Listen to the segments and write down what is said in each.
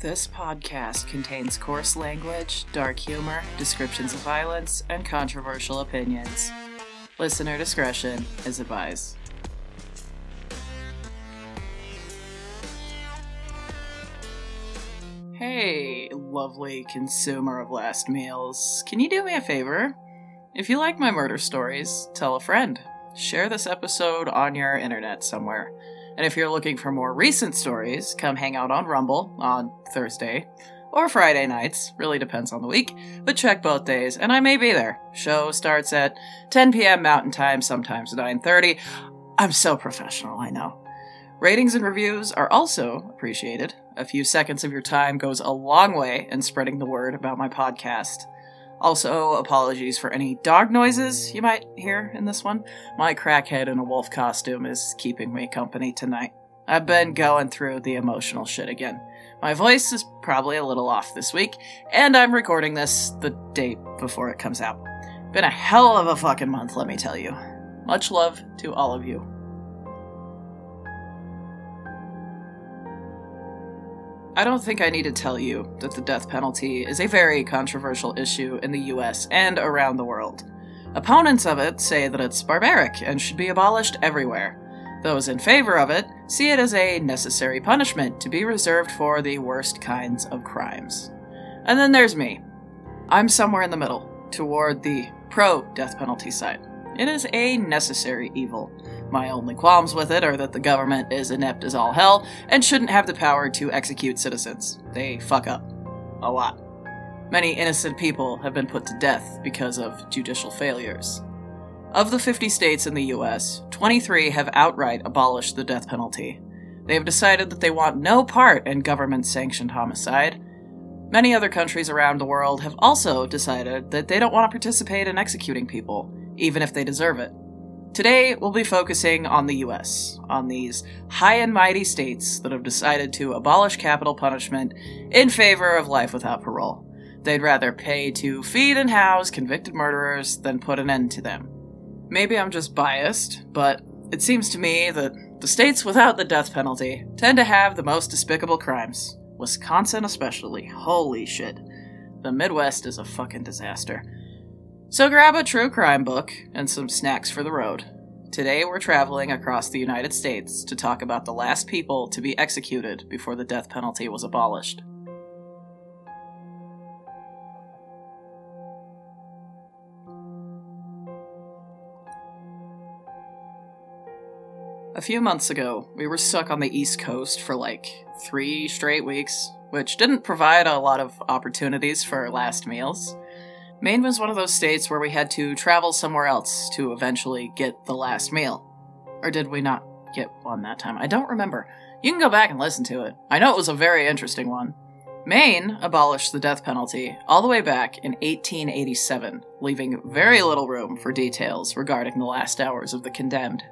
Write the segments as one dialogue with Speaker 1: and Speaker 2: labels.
Speaker 1: This podcast contains coarse language, dark humor, descriptions of violence, and controversial opinions. Listener discretion is advised. Hey, lovely consumer of last meals. Can you do me a favor? If you like my murder stories, tell a friend. Share this episode on your internet somewhere. And if you're looking for more recent stories, come hang out on Rumble on Thursday or Friday nights, really depends on the week, but check both days and I may be there. Show starts at 10 p.m. Mountain Time, sometimes 9:30. I'm so professional, I know. Ratings and reviews are also appreciated. A few seconds of your time goes a long way in spreading the word about my podcast. Also, apologies for any dog noises you might hear in this one. My crackhead in a wolf costume is keeping me company tonight. I've been going through the emotional shit again. My voice is probably a little off this week, and I'm recording this the day before it comes out. Been a hell of a fucking month, let me tell you. Much love to all of you. I don't think I need to tell you that the death penalty is a very controversial issue in the US and around the world. Opponents of it say that it's barbaric and should be abolished everywhere. Those in favor of it see it as a necessary punishment to be reserved for the worst kinds of crimes. And then there's me. I'm somewhere in the middle, toward the pro death penalty side. It is a necessary evil. My only qualms with it are that the government is inept as all hell and shouldn't have the power to execute citizens. They fuck up. A lot. Many innocent people have been put to death because of judicial failures. Of the 50 states in the US, 23 have outright abolished the death penalty. They have decided that they want no part in government sanctioned homicide. Many other countries around the world have also decided that they don't want to participate in executing people, even if they deserve it. Today, we'll be focusing on the US, on these high and mighty states that have decided to abolish capital punishment in favor of life without parole. They'd rather pay to feed and house convicted murderers than put an end to them. Maybe I'm just biased, but it seems to me that the states without the death penalty tend to have the most despicable crimes. Wisconsin, especially. Holy shit. The Midwest is a fucking disaster. So grab a true crime book and some snacks for the road. Today we're traveling across the United States to talk about the last people to be executed before the death penalty was abolished. A few months ago, we were stuck on the East Coast for like three straight weeks, which didn't provide a lot of opportunities for last meals. Maine was one of those states where we had to travel somewhere else to eventually get the last meal. Or did we not get one that time? I don't remember. You can go back and listen to it. I know it was a very interesting one. Maine abolished the death penalty all the way back in 1887, leaving very little room for details regarding the last hours of the condemned.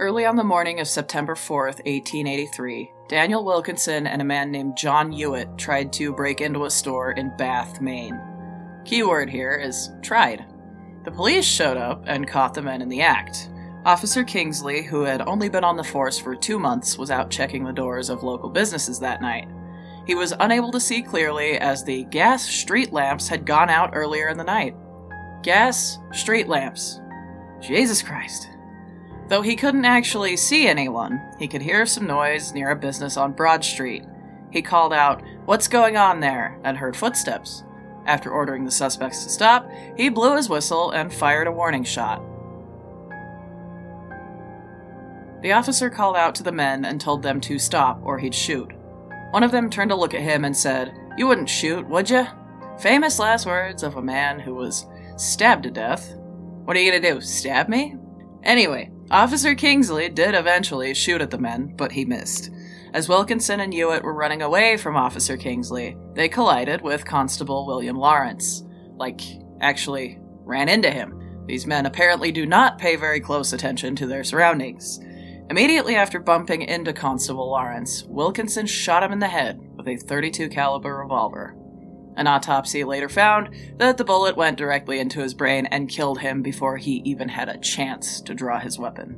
Speaker 1: Early on the morning of September 4th, 1883, Daniel Wilkinson and a man named John Hewitt tried to break into a store in Bath, Maine. Keyword here is tried. The police showed up and caught the men in the act. Officer Kingsley, who had only been on the force for two months, was out checking the doors of local businesses that night. He was unable to see clearly as the gas street lamps had gone out earlier in the night. Gas street lamps. Jesus Christ. Though he couldn't actually see anyone, he could hear some noise near a business on Broad Street. He called out, What's going on there? and heard footsteps. After ordering the suspects to stop, he blew his whistle and fired a warning shot. The officer called out to the men and told them to stop or he'd shoot. One of them turned to look at him and said, You wouldn't shoot, would you? Famous last words of a man who was stabbed to death. What are you gonna do, stab me? Anyway, Officer Kingsley did eventually shoot at the men, but he missed. As Wilkinson and Hewitt were running away from Officer Kingsley, they collided with Constable William Lawrence. Like, actually, ran into him. These men apparently do not pay very close attention to their surroundings. Immediately after bumping into Constable Lawrence, Wilkinson shot him in the head with a 32 caliber revolver. An autopsy later found that the bullet went directly into his brain and killed him before he even had a chance to draw his weapon.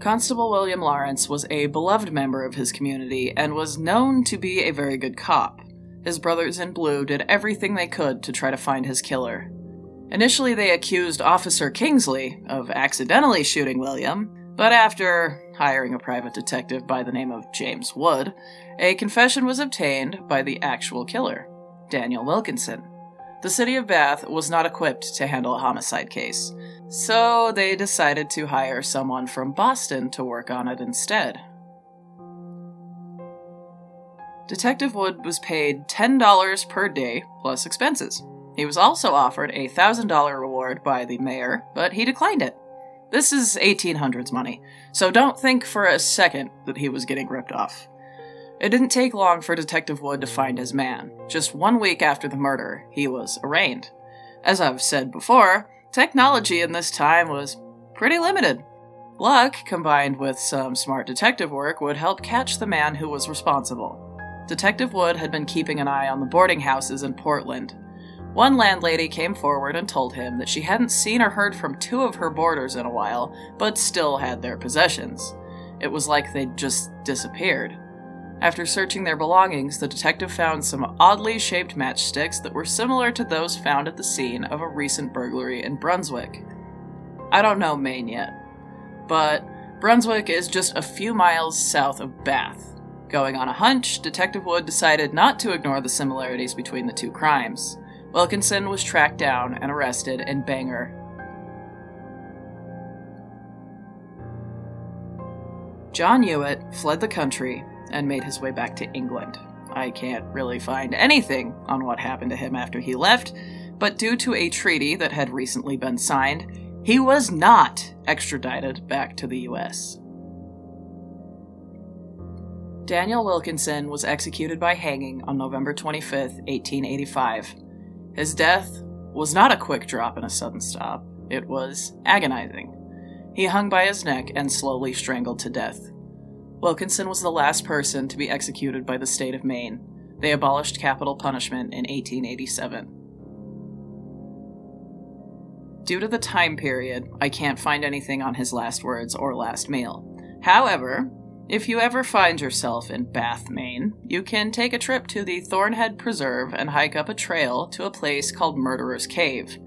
Speaker 1: Constable William Lawrence was a beloved member of his community and was known to be a very good cop. His brothers in blue did everything they could to try to find his killer. Initially, they accused Officer Kingsley of accidentally shooting William, but after hiring a private detective by the name of James Wood, a confession was obtained by the actual killer, Daniel Wilkinson. The city of Bath was not equipped to handle a homicide case, so they decided to hire someone from Boston to work on it instead. Detective Wood was paid $10 per day plus expenses. He was also offered a $1,000 reward by the mayor, but he declined it. This is 1800s money, so don't think for a second that he was getting ripped off. It didn't take long for Detective Wood to find his man. Just one week after the murder, he was arraigned. As I've said before, technology in this time was pretty limited. Luck, combined with some smart detective work, would help catch the man who was responsible. Detective Wood had been keeping an eye on the boarding houses in Portland. One landlady came forward and told him that she hadn't seen or heard from two of her boarders in a while, but still had their possessions. It was like they'd just disappeared. After searching their belongings, the detective found some oddly shaped matchsticks that were similar to those found at the scene of a recent burglary in Brunswick. I don't know Maine yet, but Brunswick is just a few miles south of Bath. Going on a hunch, Detective Wood decided not to ignore the similarities between the two crimes. Wilkinson was tracked down and arrested in Bangor. John Hewitt fled the country and made his way back to England. I can't really find anything on what happened to him after he left, but due to a treaty that had recently been signed, he was not extradited back to the US. Daniel Wilkinson was executed by hanging on November 25, 1885. His death was not a quick drop and a sudden stop, it was agonizing. He hung by his neck and slowly strangled to death. Wilkinson was the last person to be executed by the state of Maine. They abolished capital punishment in 1887. Due to the time period, I can't find anything on his last words or last meal. However, if you ever find yourself in Bath, Maine, you can take a trip to the Thorne Head Preserve and hike up a trail to a place called Murderer's Cave.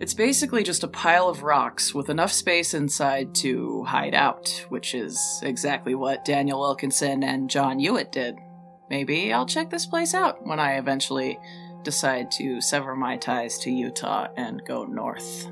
Speaker 1: It's basically just a pile of rocks with enough space inside to hide out, which is exactly what Daniel Wilkinson and John Hewitt did. Maybe I'll check this place out when I eventually decide to sever my ties to Utah and go north.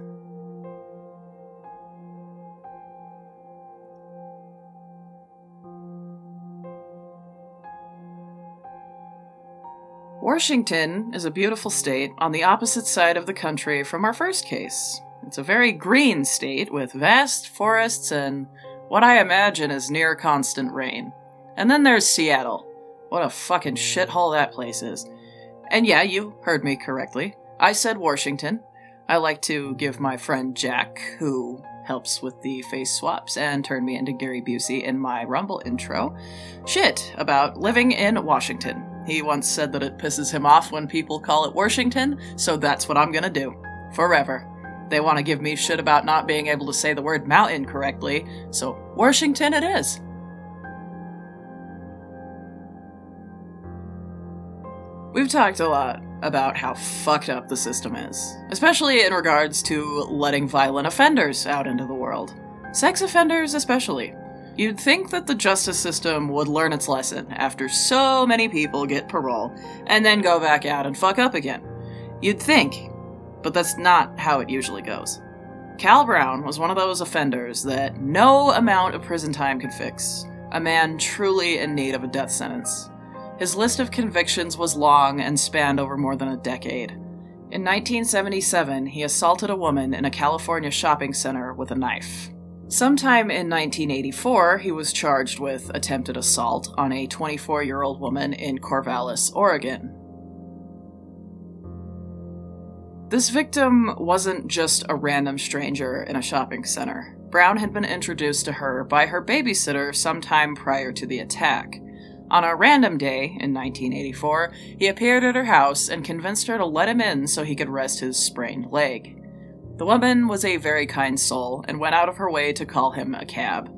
Speaker 1: Washington is a beautiful state on the opposite side of the country from our first case. It's a very green state with vast forests and what I imagine is near constant rain. And then there's Seattle. What a fucking shithole that place is. And yeah, you heard me correctly. I said Washington. I like to give my friend Jack, who helps with the face swaps and turned me into Gary Busey in my Rumble intro, shit about living in Washington. He once said that it pisses him off when people call it Washington, so that's what I'm gonna do. Forever. They want to give me shit about not being able to say the word mountain correctly, so Washington it is. We've talked a lot about how fucked up the system is, especially in regards to letting violent offenders out into the world. Sex offenders, especially. You'd think that the justice system would learn its lesson after so many people get parole and then go back out and fuck up again. You'd think, but that's not how it usually goes. Cal Brown was one of those offenders that no amount of prison time could fix, a man truly in need of a death sentence. His list of convictions was long and spanned over more than a decade. In 1977, he assaulted a woman in a California shopping center with a knife. Sometime in 1984, he was charged with attempted assault on a 24 year old woman in Corvallis, Oregon. This victim wasn't just a random stranger in a shopping center. Brown had been introduced to her by her babysitter sometime prior to the attack. On a random day in 1984, he appeared at her house and convinced her to let him in so he could rest his sprained leg. The woman was a very kind soul and went out of her way to call him a cab.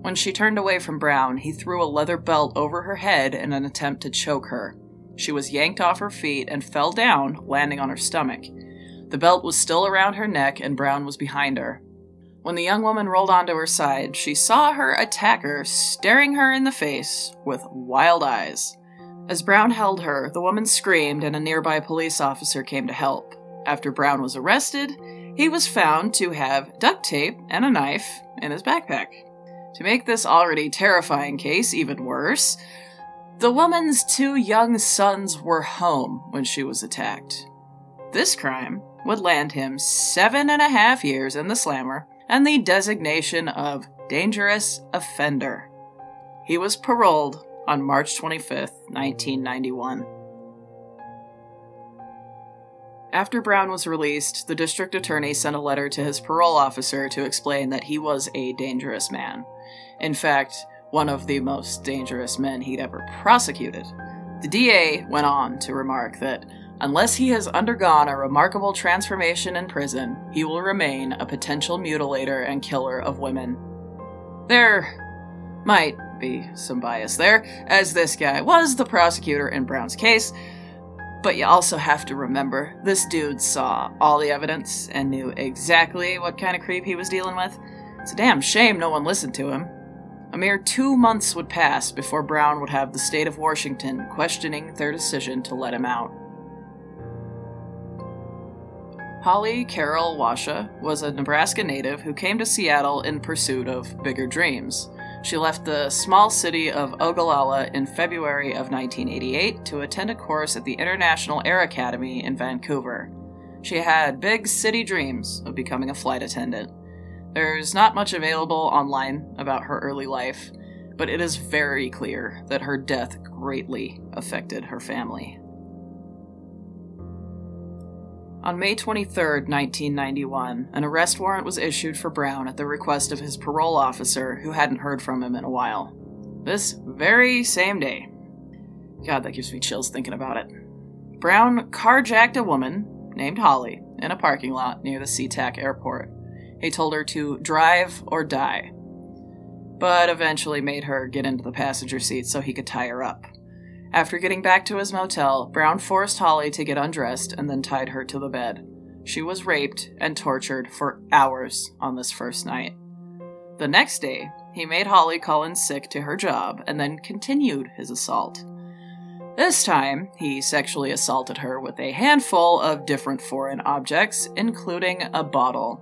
Speaker 1: When she turned away from Brown, he threw a leather belt over her head in an attempt to choke her. She was yanked off her feet and fell down, landing on her stomach. The belt was still around her neck, and Brown was behind her. When the young woman rolled onto her side, she saw her attacker staring her in the face with wild eyes. As Brown held her, the woman screamed and a nearby police officer came to help. After Brown was arrested, he was found to have duct tape and a knife in his backpack. To make this already terrifying case even worse, the woman's two young sons were home when she was attacked. This crime would land him seven and a half years in the slammer and the designation of dangerous offender. He was paroled on March 25, 1991. After Brown was released, the district attorney sent a letter to his parole officer to explain that he was a dangerous man. In fact, one of the most dangerous men he'd ever prosecuted. The DA went on to remark that unless he has undergone a remarkable transformation in prison, he will remain a potential mutilator and killer of women. There might be some bias there, as this guy was the prosecutor in Brown's case, but you also have to remember this dude saw all the evidence and knew exactly what kind of creep he was dealing with. It's a damn shame no one listened to him. A mere two months would pass before Brown would have the state of Washington questioning their decision to let him out. Holly Carol Washa was a Nebraska native who came to Seattle in pursuit of bigger dreams. She left the small city of Ogallala in February of 1988 to attend a course at the International Air Academy in Vancouver. She had big city dreams of becoming a flight attendant. There's not much available online about her early life, but it is very clear that her death greatly affected her family. On May 23, 1991, an arrest warrant was issued for Brown at the request of his parole officer, who hadn't heard from him in a while. This very same day. God, that gives me chills thinking about it. Brown carjacked a woman named Holly in a parking lot near the SeaTac airport. He told her to drive or die, but eventually made her get into the passenger seat so he could tie her up. After getting back to his motel, Brown forced Holly to get undressed and then tied her to the bed. She was raped and tortured for hours on this first night. The next day, he made Holly call in sick to her job and then continued his assault. This time, he sexually assaulted her with a handful of different foreign objects, including a bottle.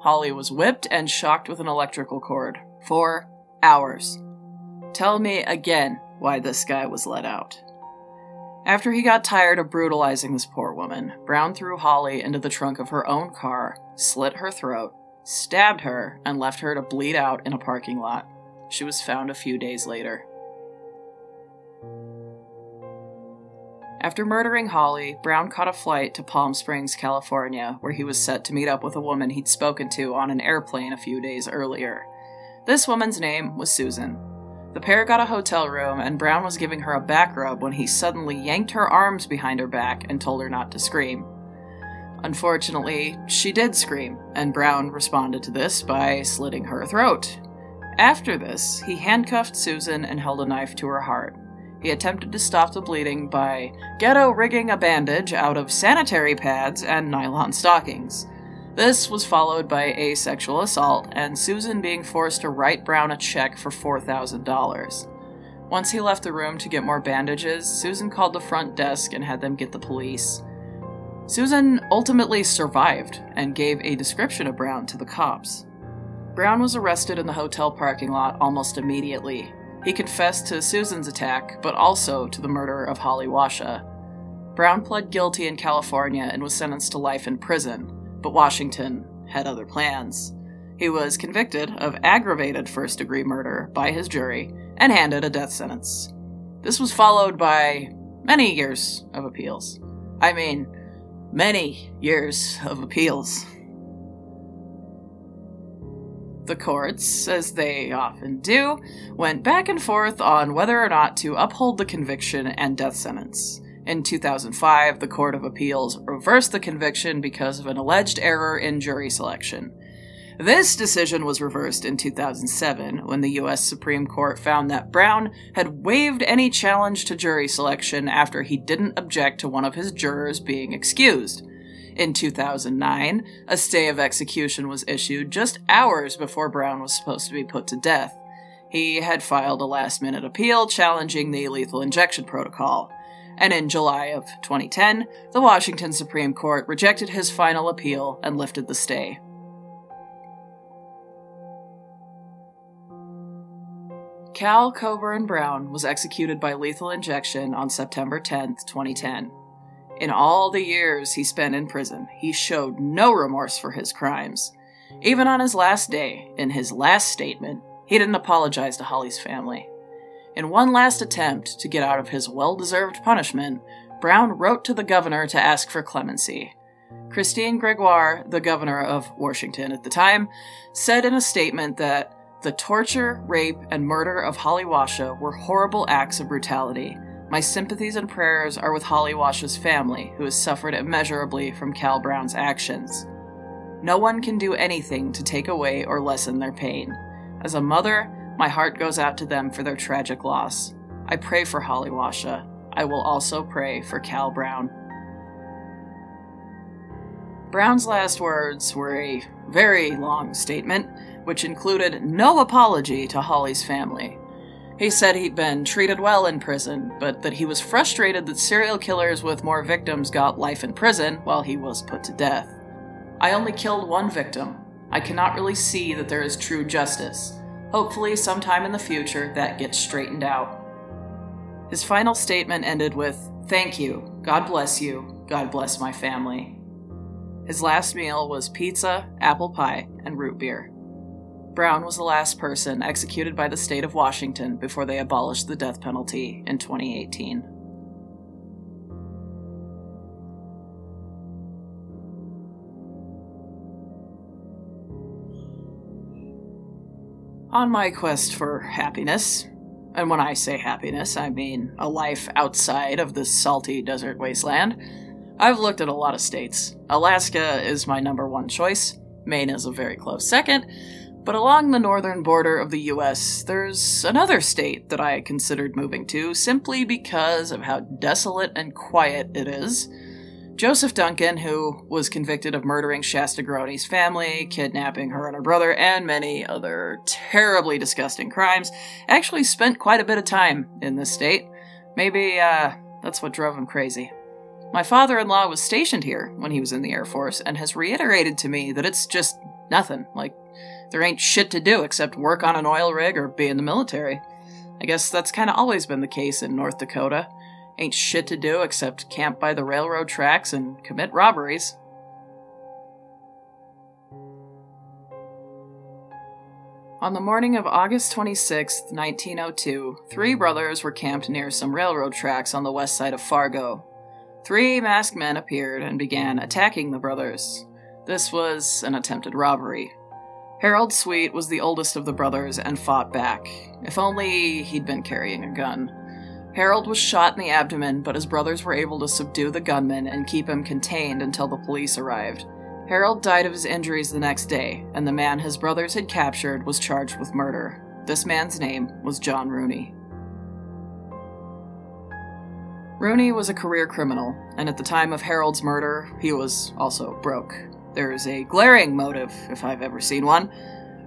Speaker 1: Holly was whipped and shocked with an electrical cord for hours. Tell me again why this guy was let out. After he got tired of brutalizing this poor woman, Brown threw Holly into the trunk of her own car, slit her throat, stabbed her, and left her to bleed out in a parking lot. She was found a few days later. After murdering Holly, Brown caught a flight to Palm Springs, California, where he was set to meet up with a woman he'd spoken to on an airplane a few days earlier. This woman's name was Susan, the pair got a hotel room, and Brown was giving her a back rub when he suddenly yanked her arms behind her back and told her not to scream. Unfortunately, she did scream, and Brown responded to this by slitting her throat. After this, he handcuffed Susan and held a knife to her heart. He attempted to stop the bleeding by ghetto rigging a bandage out of sanitary pads and nylon stockings. This was followed by a sexual assault and Susan being forced to write Brown a check for $4,000. Once he left the room to get more bandages, Susan called the front desk and had them get the police. Susan ultimately survived and gave a description of Brown to the cops. Brown was arrested in the hotel parking lot almost immediately. He confessed to Susan's attack, but also to the murder of Holly Washa. Brown pled guilty in California and was sentenced to life in prison, but Washington had other plans. He was convicted of aggravated first degree murder by his jury and handed a death sentence. This was followed by many years of appeals. I mean, many years of appeals. The courts, as they often do, went back and forth on whether or not to uphold the conviction and death sentence. In 2005, the Court of Appeals reversed the conviction because of an alleged error in jury selection. This decision was reversed in 2007 when the U.S. Supreme Court found that Brown had waived any challenge to jury selection after he didn't object to one of his jurors being excused. In 2009, a stay of execution was issued just hours before Brown was supposed to be put to death. He had filed a last minute appeal challenging the lethal injection protocol. And in July of 2010, the Washington Supreme Court rejected his final appeal and lifted the stay. Cal Coburn Brown was executed by lethal injection on September 10, 2010. In all the years he spent in prison, he showed no remorse for his crimes. Even on his last day, in his last statement, he didn't apologize to Holly's family. In one last attempt to get out of his well deserved punishment, Brown wrote to the governor to ask for clemency. Christine Gregoire, the governor of Washington at the time, said in a statement that the torture, rape, and murder of Holly Washa were horrible acts of brutality. My sympathies and prayers are with Holly Washa's family, who has suffered immeasurably from Cal Brown's actions. No one can do anything to take away or lessen their pain. As a mother, my heart goes out to them for their tragic loss. I pray for Holly Washa. I will also pray for Cal Brown. Brown's last words were a very long statement which included no apology to Holly's family. He said he'd been treated well in prison, but that he was frustrated that serial killers with more victims got life in prison while he was put to death. I only killed one victim. I cannot really see that there is true justice. Hopefully, sometime in the future, that gets straightened out. His final statement ended with, Thank you, God bless you, God bless my family. His last meal was pizza, apple pie, and root beer. Brown was the last person executed by the state of Washington before they abolished the death penalty in 2018. On my quest for happiness, and when I say happiness, I mean a life outside of this salty desert wasteland, I've looked at a lot of states. Alaska is my number one choice, Maine is a very close second, but along the northern border of the US, there's another state that I considered moving to simply because of how desolate and quiet it is. Joseph Duncan, who was convicted of murdering Shasta Groene's family, kidnapping her and her brother, and many other terribly disgusting crimes, actually spent quite a bit of time in this state. Maybe, uh, that's what drove him crazy. My father in law was stationed here when he was in the Air Force and has reiterated to me that it's just nothing. Like, there ain't shit to do except work on an oil rig or be in the military. I guess that's kind of always been the case in North Dakota. Ain't shit to do except camp by the railroad tracks and commit robberies. On the morning of August 26, 1902, three brothers were camped near some railroad tracks on the west side of Fargo. Three masked men appeared and began attacking the brothers. This was an attempted robbery. Harold Sweet was the oldest of the brothers and fought back. If only he'd been carrying a gun. Harold was shot in the abdomen, but his brothers were able to subdue the gunman and keep him contained until the police arrived. Harold died of his injuries the next day, and the man his brothers had captured was charged with murder. This man's name was John Rooney. Rooney was a career criminal, and at the time of Harold's murder, he was also broke. There's a glaring motive, if I've ever seen one.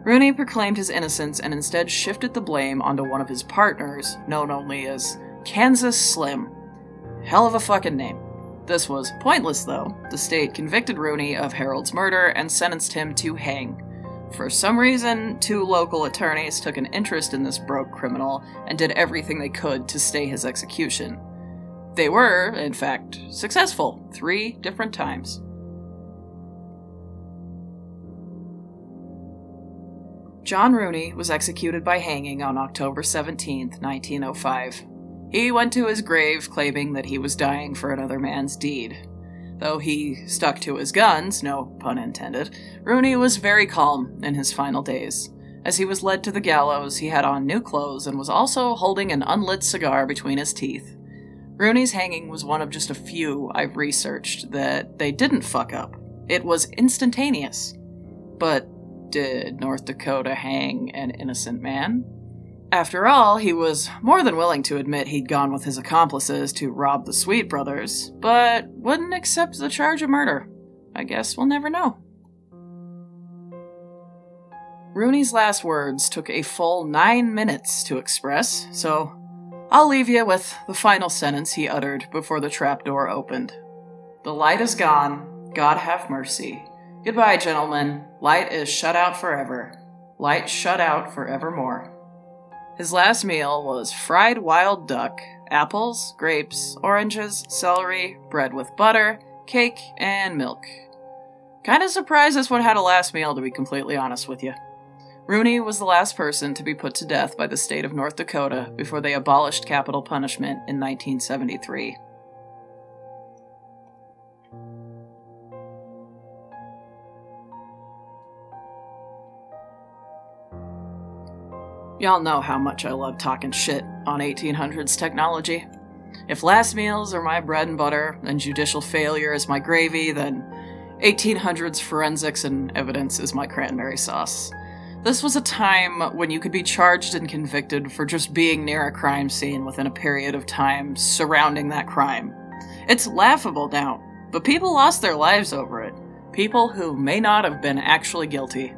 Speaker 1: Rooney proclaimed his innocence and instead shifted the blame onto one of his partners, known only as Kansas Slim. Hell of a fucking name. This was pointless, though. The state convicted Rooney of Harold's murder and sentenced him to hang. For some reason, two local attorneys took an interest in this broke criminal and did everything they could to stay his execution. They were, in fact, successful three different times. John Rooney was executed by hanging on October 17, 1905. He went to his grave claiming that he was dying for another man's deed. Though he stuck to his guns, no pun intended, Rooney was very calm in his final days. As he was led to the gallows, he had on new clothes and was also holding an unlit cigar between his teeth. Rooney's hanging was one of just a few I've researched that they didn't fuck up. It was instantaneous. But did North Dakota hang an innocent man? After all, he was more than willing to admit he'd gone with his accomplices to rob the Sweet brothers, but wouldn't accept the charge of murder. I guess we'll never know. Rooney's last words took a full nine minutes to express, so I'll leave you with the final sentence he uttered before the trapdoor opened. The light is gone. God have mercy. Goodbye, gentlemen. Light is shut out forever. Light shut out forevermore. His last meal was fried wild duck, apples, grapes, oranges, celery, bread with butter, cake, and milk. Kinda surprised this one had a last meal, to be completely honest with you. Rooney was the last person to be put to death by the state of North Dakota before they abolished capital punishment in 1973. Y'all know how much I love talking shit on 1800s technology. If last meals are my bread and butter and judicial failure is my gravy, then 1800s forensics and evidence is my cranberry sauce. This was a time when you could be charged and convicted for just being near a crime scene within a period of time surrounding that crime. It's laughable now, but people lost their lives over it. People who may not have been actually guilty.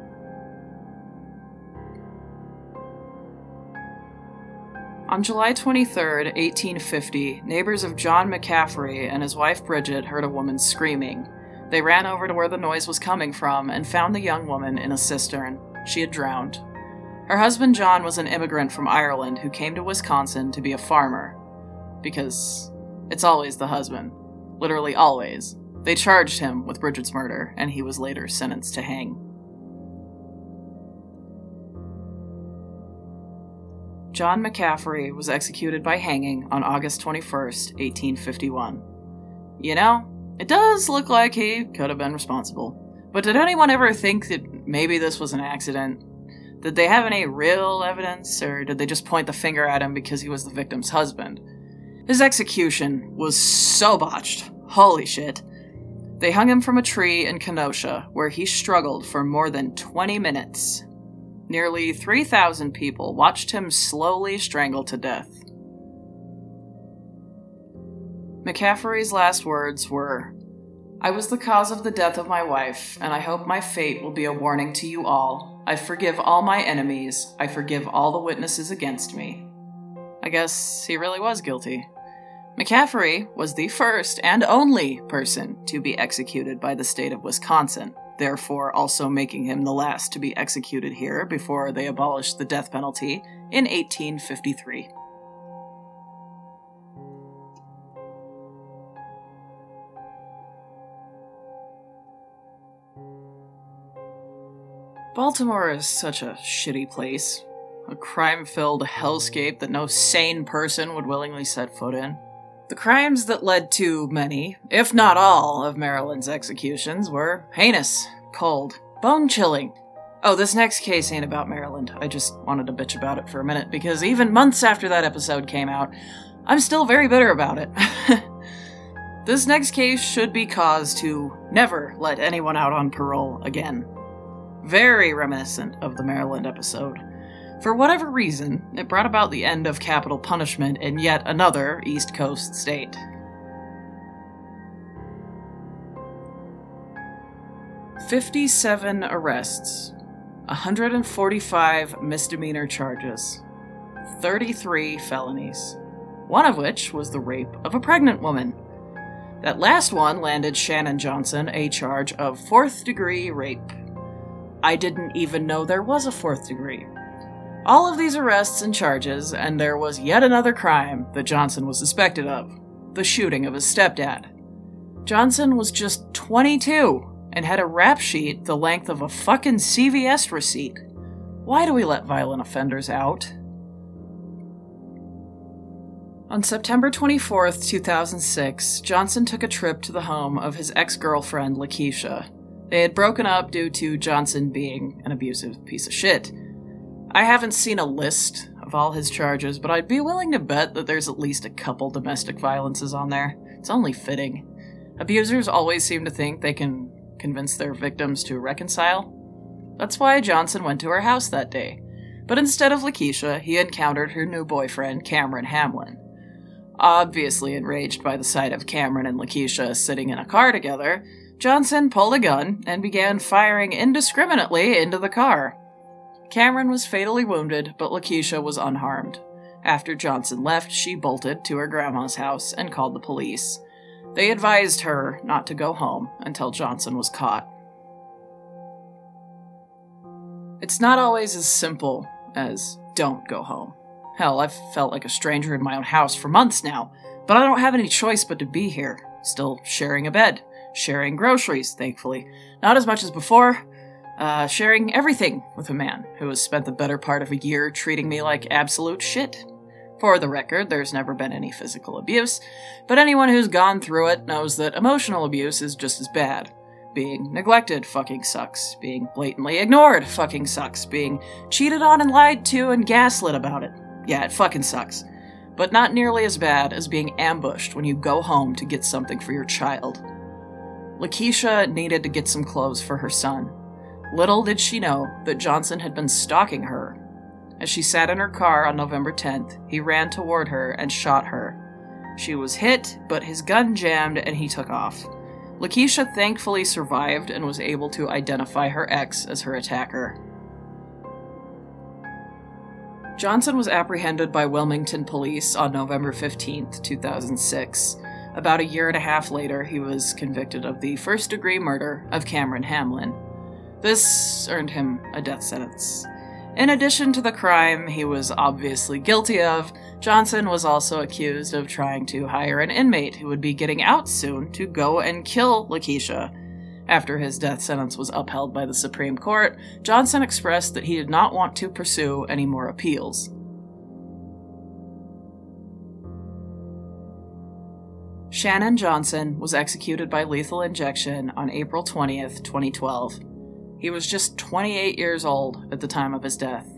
Speaker 1: On July 23, 1850, neighbors of John McCaffrey and his wife Bridget heard a woman screaming. They ran over to where the noise was coming from and found the young woman in a cistern. She had drowned. Her husband John was an immigrant from Ireland who came to Wisconsin to be a farmer. Because it's always the husband. Literally always. They charged him with Bridget's murder, and he was later sentenced to hang. John McCaffrey was executed by hanging on August 21st, 1851. You know, it does look like he could have been responsible. But did anyone ever think that maybe this was an accident? Did they have any real evidence, or did they just point the finger at him because he was the victim's husband? His execution was so botched. Holy shit. They hung him from a tree in Kenosha, where he struggled for more than 20 minutes nearly 3,000 people watched him slowly strangle to death. McCaffrey's last words were I was the cause of the death of my wife, and I hope my fate will be a warning to you all. I forgive all my enemies. I forgive all the witnesses against me. I guess he really was guilty. McCaffrey was the first and only person to be executed by the state of Wisconsin therefore also making him the last to be executed here before they abolished the death penalty in 1853. Baltimore is such a shitty place. A crime filled hellscape that no sane person would willingly set foot in. The crimes that led to many, if not all, of Maryland's executions were heinous, cold, bone chilling. Oh, this next case ain't about Maryland. I just wanted to bitch about it for a minute because even months after that episode came out, I'm still very bitter about it. this next case should be cause to never let anyone out on parole again. Very reminiscent of the Maryland episode. For whatever reason, it brought about the end of capital punishment in yet another East Coast state. Fifty-seven arrests, 145 misdemeanor charges, 33 felonies, one of which was the rape of a pregnant woman. That last one landed Shannon Johnson a charge of fourth degree rape. I didn't even know there was a fourth degree. All of these arrests and charges, and there was yet another crime that Johnson was suspected of the shooting of his stepdad. Johnson was just 22 and had a rap sheet the length of a fucking CVS receipt. Why do we let violent offenders out? On September 24th, 2006, Johnson took a trip to the home of his ex girlfriend, Lakeisha. They had broken up due to Johnson being an abusive piece of shit. I haven't seen a list of all his charges, but I'd be willing to bet that there's at least a couple domestic violences on there. It's only fitting. Abusers always seem to think they can convince their victims to reconcile. That's why Johnson went to her house that day. But instead of Lakeisha, he encountered her new boyfriend, Cameron Hamlin. Obviously enraged by the sight of Cameron and Lakeisha sitting in a car together, Johnson pulled a gun and began firing indiscriminately into the car. Cameron was fatally wounded, but Lakeisha was unharmed. After Johnson left, she bolted to her grandma's house and called the police. They advised her not to go home until Johnson was caught. It's not always as simple as don't go home. Hell, I've felt like a stranger in my own house for months now, but I don't have any choice but to be here. Still sharing a bed, sharing groceries, thankfully. Not as much as before. Uh, sharing everything with a man who has spent the better part of a year treating me like absolute shit. For the record, there's never been any physical abuse, but anyone who's gone through it knows that emotional abuse is just as bad. Being neglected fucking sucks. Being blatantly ignored fucking sucks. Being cheated on and lied to and gaslit about it. Yeah, it fucking sucks. But not nearly as bad as being ambushed when you go home to get something for your child. Lakeisha needed to get some clothes for her son. Little did she know that Johnson had been stalking her. As she sat in her car on November 10th, he ran toward her and shot her. She was hit, but his gun jammed and he took off. Lakeisha thankfully survived and was able to identify her ex as her attacker. Johnson was apprehended by Wilmington police on November 15, 2006. About a year and a half later, he was convicted of the first degree murder of Cameron Hamlin. This earned him a death sentence. In addition to the crime he was obviously guilty of, Johnson was also accused of trying to hire an inmate who would be getting out soon to go and kill Lakeisha. After his death sentence was upheld by the Supreme Court, Johnson expressed that he did not want to pursue any more appeals. Shannon Johnson was executed by lethal injection on April 20th, 2012. He was just 28 years old at the time of his death.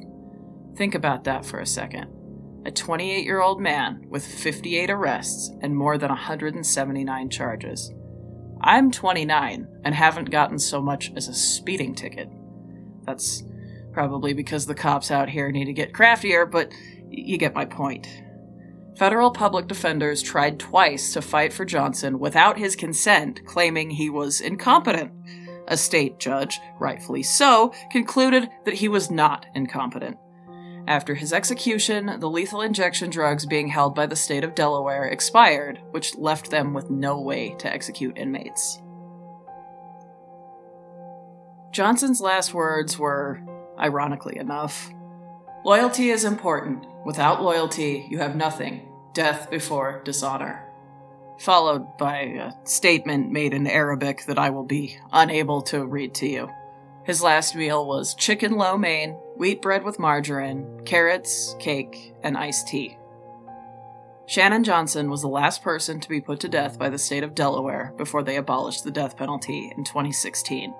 Speaker 1: Think about that for a second. A 28 year old man with 58 arrests and more than 179 charges. I'm 29 and haven't gotten so much as a speeding ticket. That's probably because the cops out here need to get craftier, but you get my point. Federal public defenders tried twice to fight for Johnson without his consent, claiming he was incompetent. A state judge, rightfully so, concluded that he was not incompetent. After his execution, the lethal injection drugs being held by the state of Delaware expired, which left them with no way to execute inmates. Johnson's last words were, ironically enough, Loyalty is important. Without loyalty, you have nothing. Death before dishonor followed by a statement made in Arabic that I will be unable to read to you. His last meal was chicken lo mein, wheat bread with margarine, carrots, cake, and iced tea. Shannon Johnson was the last person to be put to death by the state of Delaware before they abolished the death penalty in 2016.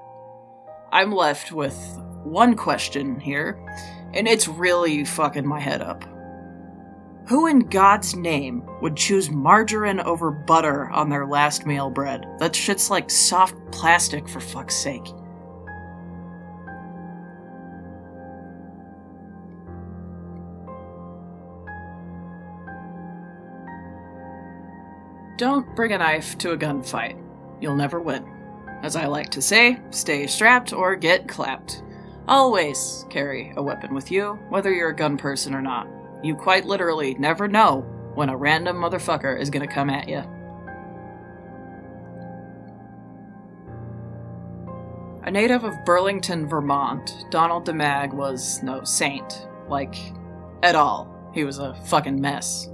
Speaker 1: I'm left with one question here, and it's really fucking my head up. Who in God's name would choose margarine over butter on their last meal bread? That shit's like soft plastic, for fuck's sake. Don't bring a knife to a gunfight. You'll never win. As I like to say, stay strapped or get clapped. Always carry a weapon with you, whether you're a gun person or not. You quite literally never know when a random motherfucker is gonna come at you. A native of Burlington, Vermont, Donald DeMag was no saint. Like, at all. He was a fucking mess.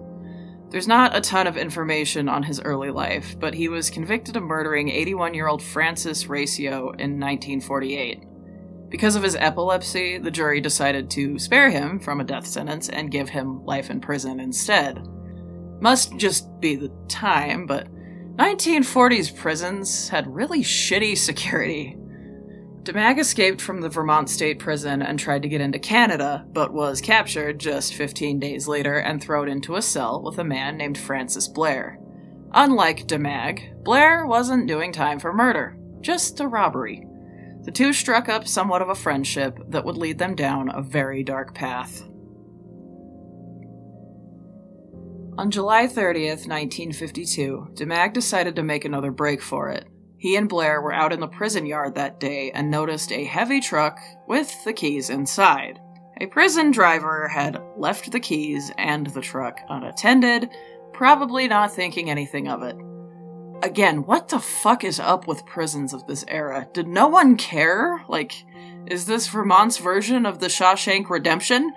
Speaker 1: There's not a ton of information on his early life, but he was convicted of murdering 81 year old Francis Racio in 1948. Because of his epilepsy, the jury decided to spare him from a death sentence and give him life in prison instead. Must just be the time, but 1940s prisons had really shitty security. DeMag escaped from the Vermont State Prison and tried to get into Canada, but was captured just 15 days later and thrown into a cell with a man named Francis Blair. Unlike DeMag, Blair wasn't doing time for murder, just a robbery. The two struck up somewhat of a friendship that would lead them down a very dark path. On July 30th, 1952, DeMag decided to make another break for it. He and Blair were out in the prison yard that day and noticed a heavy truck with the keys inside. A prison driver had left the keys and the truck unattended, probably not thinking anything of it. Again, what the fuck is up with prisons of this era? Did no one care? Like, is this Vermont's version of the Shawshank Redemption?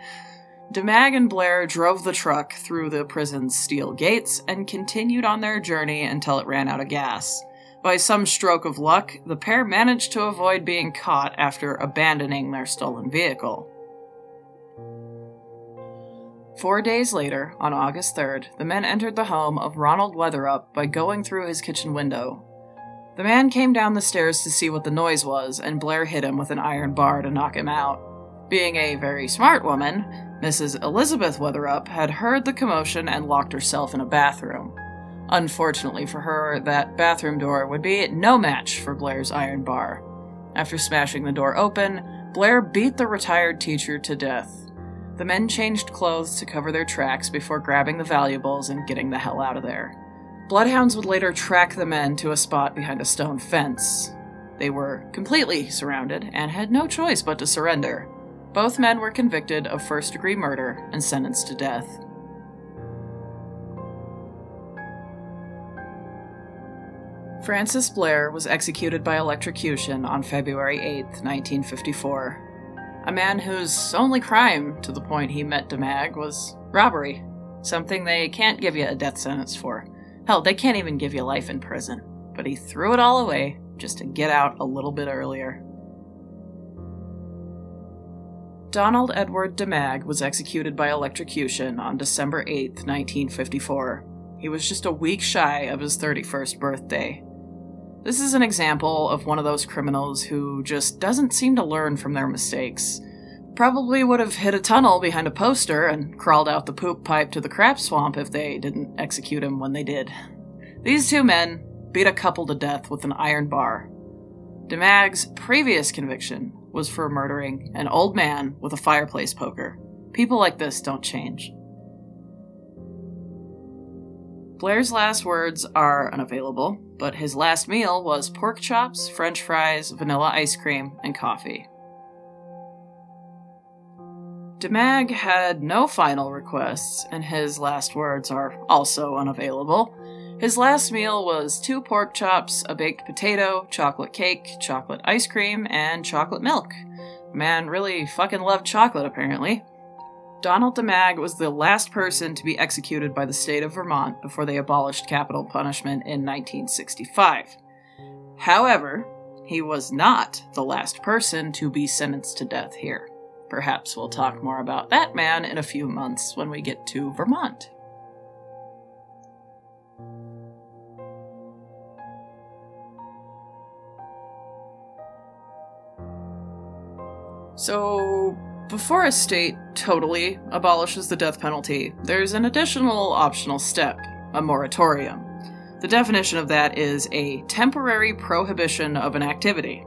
Speaker 1: DeMag and Blair drove the truck through the prison's steel gates and continued on their journey until it ran out of gas. By some stroke of luck, the pair managed to avoid being caught after abandoning their stolen vehicle. Four days later, on August 3rd, the men entered the home of Ronald Weatherup by going through his kitchen window. The man came down the stairs to see what the noise was, and Blair hit him with an iron bar to knock him out. Being a very smart woman, Mrs. Elizabeth Weatherup had heard the commotion and locked herself in a bathroom. Unfortunately for her, that bathroom door would be no match for Blair's iron bar. After smashing the door open, Blair beat the retired teacher to death. The men changed clothes to cover their tracks before grabbing the valuables and getting the hell out of there. Bloodhounds would later track the men to a spot behind a stone fence. They were completely surrounded and had no choice but to surrender. Both men were convicted of first degree murder and sentenced to death. Francis Blair was executed by electrocution on February 8, 1954. A man whose only crime, to the point he met DeMag, was robbery. Something they can't give you a death sentence for. Hell, they can't even give you life in prison. But he threw it all away just to get out a little bit earlier. Donald Edward DeMag was executed by electrocution on December 8, 1954. He was just a week shy of his 31st birthday. This is an example of one of those criminals who just doesn't seem to learn from their mistakes. Probably would have hit a tunnel behind a poster and crawled out the poop pipe to the crap swamp if they didn't execute him when they did. These two men beat a couple to death with an iron bar. DeMag's previous conviction was for murdering an old man with a fireplace poker. People like this don't change. Blair's last words are unavailable, but his last meal was pork chops, french fries, vanilla ice cream, and coffee. DeMag had no final requests, and his last words are also unavailable. His last meal was two pork chops, a baked potato, chocolate cake, chocolate ice cream, and chocolate milk. Man really fucking loved chocolate, apparently. Donald DeMag was the last person to be executed by the state of Vermont before they abolished capital punishment in 1965. However, he was not the last person to be sentenced to death here. Perhaps we'll talk more about that man in a few months when we get to Vermont. So, before a state totally abolishes the death penalty, there's an additional optional step a moratorium. The definition of that is a temporary prohibition of an activity.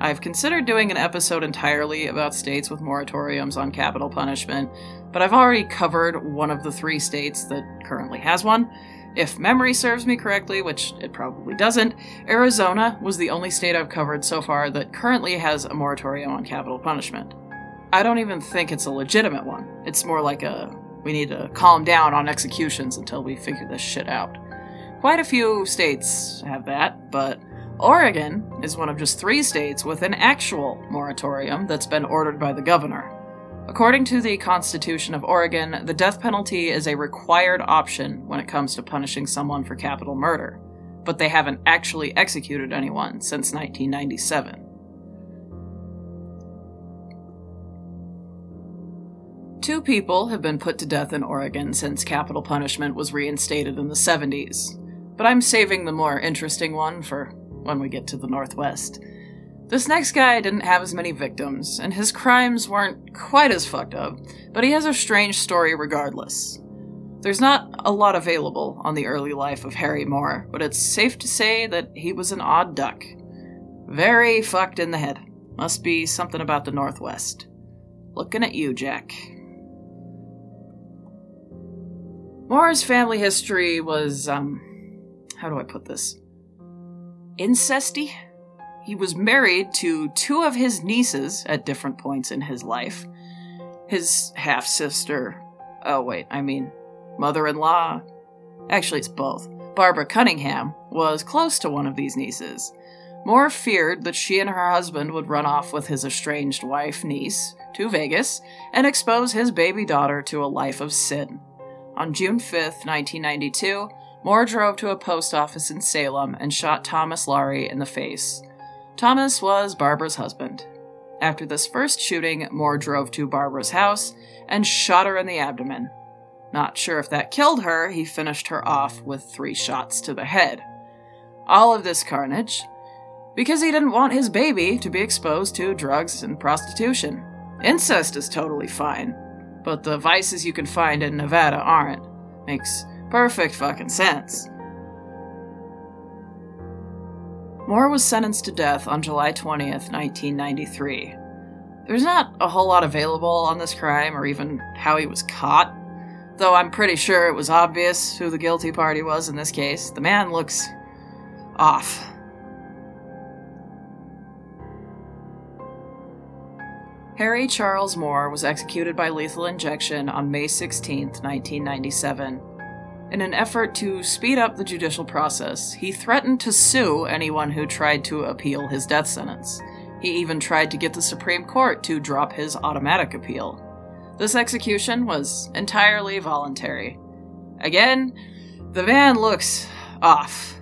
Speaker 1: I've considered doing an episode entirely about states with moratoriums on capital punishment, but I've already covered one of the three states that currently has one, if memory serves me correctly, which it probably doesn't, Arizona was the only state I've covered so far that currently has a moratorium on capital punishment. I don't even think it's a legitimate one. It's more like a we need to calm down on executions until we figure this shit out. Quite a few states have that, but Oregon is one of just three states with an actual moratorium that's been ordered by the governor. According to the Constitution of Oregon, the death penalty is a required option when it comes to punishing someone for capital murder, but they haven't actually executed anyone since 1997. Two people have been put to death in Oregon since capital punishment was reinstated in the 70s, but I'm saving the more interesting one for when we get to the Northwest. This next guy didn't have as many victims, and his crimes weren't quite as fucked up, but he has a strange story regardless. There's not a lot available on the early life of Harry Moore, but it's safe to say that he was an odd duck. Very fucked in the head. Must be something about the Northwest. Looking at you, Jack. Moore's family history was, um, how do I put this? Incesty? He was married to two of his nieces at different points in his life. His half sister, oh wait, I mean, mother in law. Actually, it's both. Barbara Cunningham was close to one of these nieces. Moore feared that she and her husband would run off with his estranged wife, niece, to Vegas and expose his baby daughter to a life of sin. On June 5, 1992, Moore drove to a post office in Salem and shot Thomas Laurie in the face. Thomas was Barbara's husband. After this first shooting, Moore drove to Barbara's house and shot her in the abdomen. Not sure if that killed her, he finished her off with three shots to the head. All of this carnage because he didn't want his baby to be exposed to drugs and prostitution. Incest is totally fine, but the vices you can find in Nevada aren't. Makes perfect fucking sense. Moore was sentenced to death on July 20th, 1993. There's not a whole lot available on this crime or even how he was caught, though I'm pretty sure it was obvious who the guilty party was in this case. The man looks off. Harry Charles Moore was executed by lethal injection on May 16, 1997. In an effort to speed up the judicial process, he threatened to sue anyone who tried to appeal his death sentence. He even tried to get the Supreme Court to drop his automatic appeal. This execution was entirely voluntary. Again, the man looks off.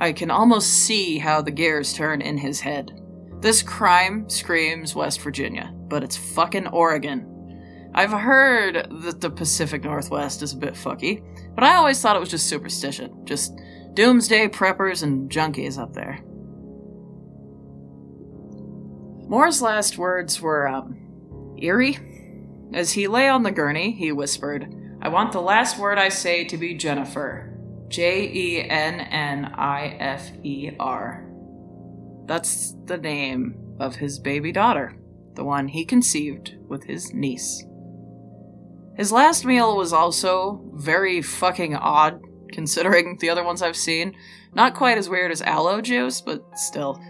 Speaker 1: I can almost see how the gears turn in his head. This crime screams West Virginia, but it's fucking Oregon. I've heard that the Pacific Northwest is a bit fucky, but I always thought it was just superstition. Just doomsday preppers and junkies up there. Moore's last words were, um, eerie. As he lay on the gurney, he whispered, I want the last word I say to be Jennifer. J E N N I F E R. That's the name of his baby daughter, the one he conceived with his niece. His last meal was also very fucking odd, considering the other ones I've seen. Not quite as weird as aloe juice, but still.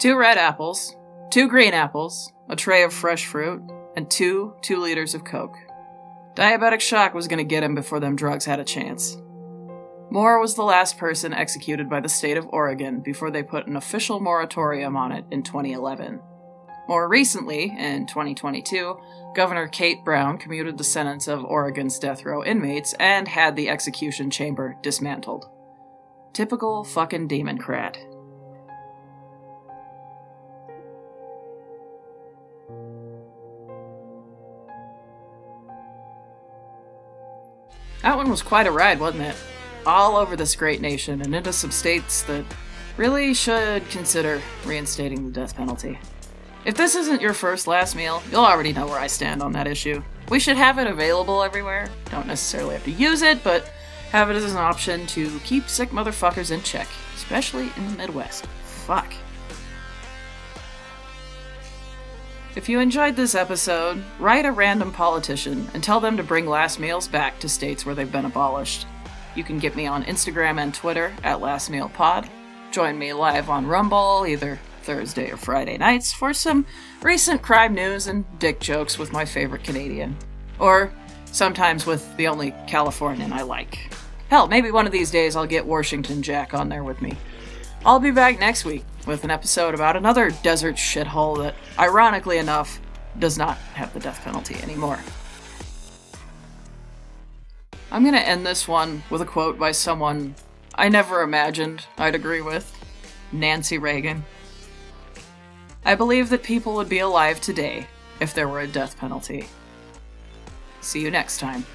Speaker 1: Two red apples, two green apples, a tray of fresh fruit, and two two liters of Coke. Diabetic shock was gonna get him before them drugs had a chance. Moore was the last person executed by the state of Oregon before they put an official moratorium on it in 2011. More recently, in 2022, Governor Kate Brown commuted the sentence of Oregon's death row inmates and had the execution chamber dismantled. Typical fucking Democrat. That one was quite a ride, wasn't it? All over this great nation and into some states that really should consider reinstating the death penalty. If this isn't your first last meal, you'll already know where I stand on that issue. We should have it available everywhere. Don't necessarily have to use it, but have it as an option to keep sick motherfuckers in check, especially in the Midwest. Fuck. If you enjoyed this episode, write a random politician and tell them to bring last meals back to states where they've been abolished. You can get me on Instagram and Twitter at Last Meal Pod. Join me live on Rumble either Thursday or Friday nights for some recent crime news and dick jokes with my favorite Canadian. Or sometimes with the only Californian I like. Hell, maybe one of these days I'll get Washington Jack on there with me. I'll be back next week with an episode about another desert shithole that, ironically enough, does not have the death penalty anymore. I'm gonna end this one with a quote by someone I never imagined I'd agree with Nancy Reagan. I believe that people would be alive today if there were a death penalty. See you next time.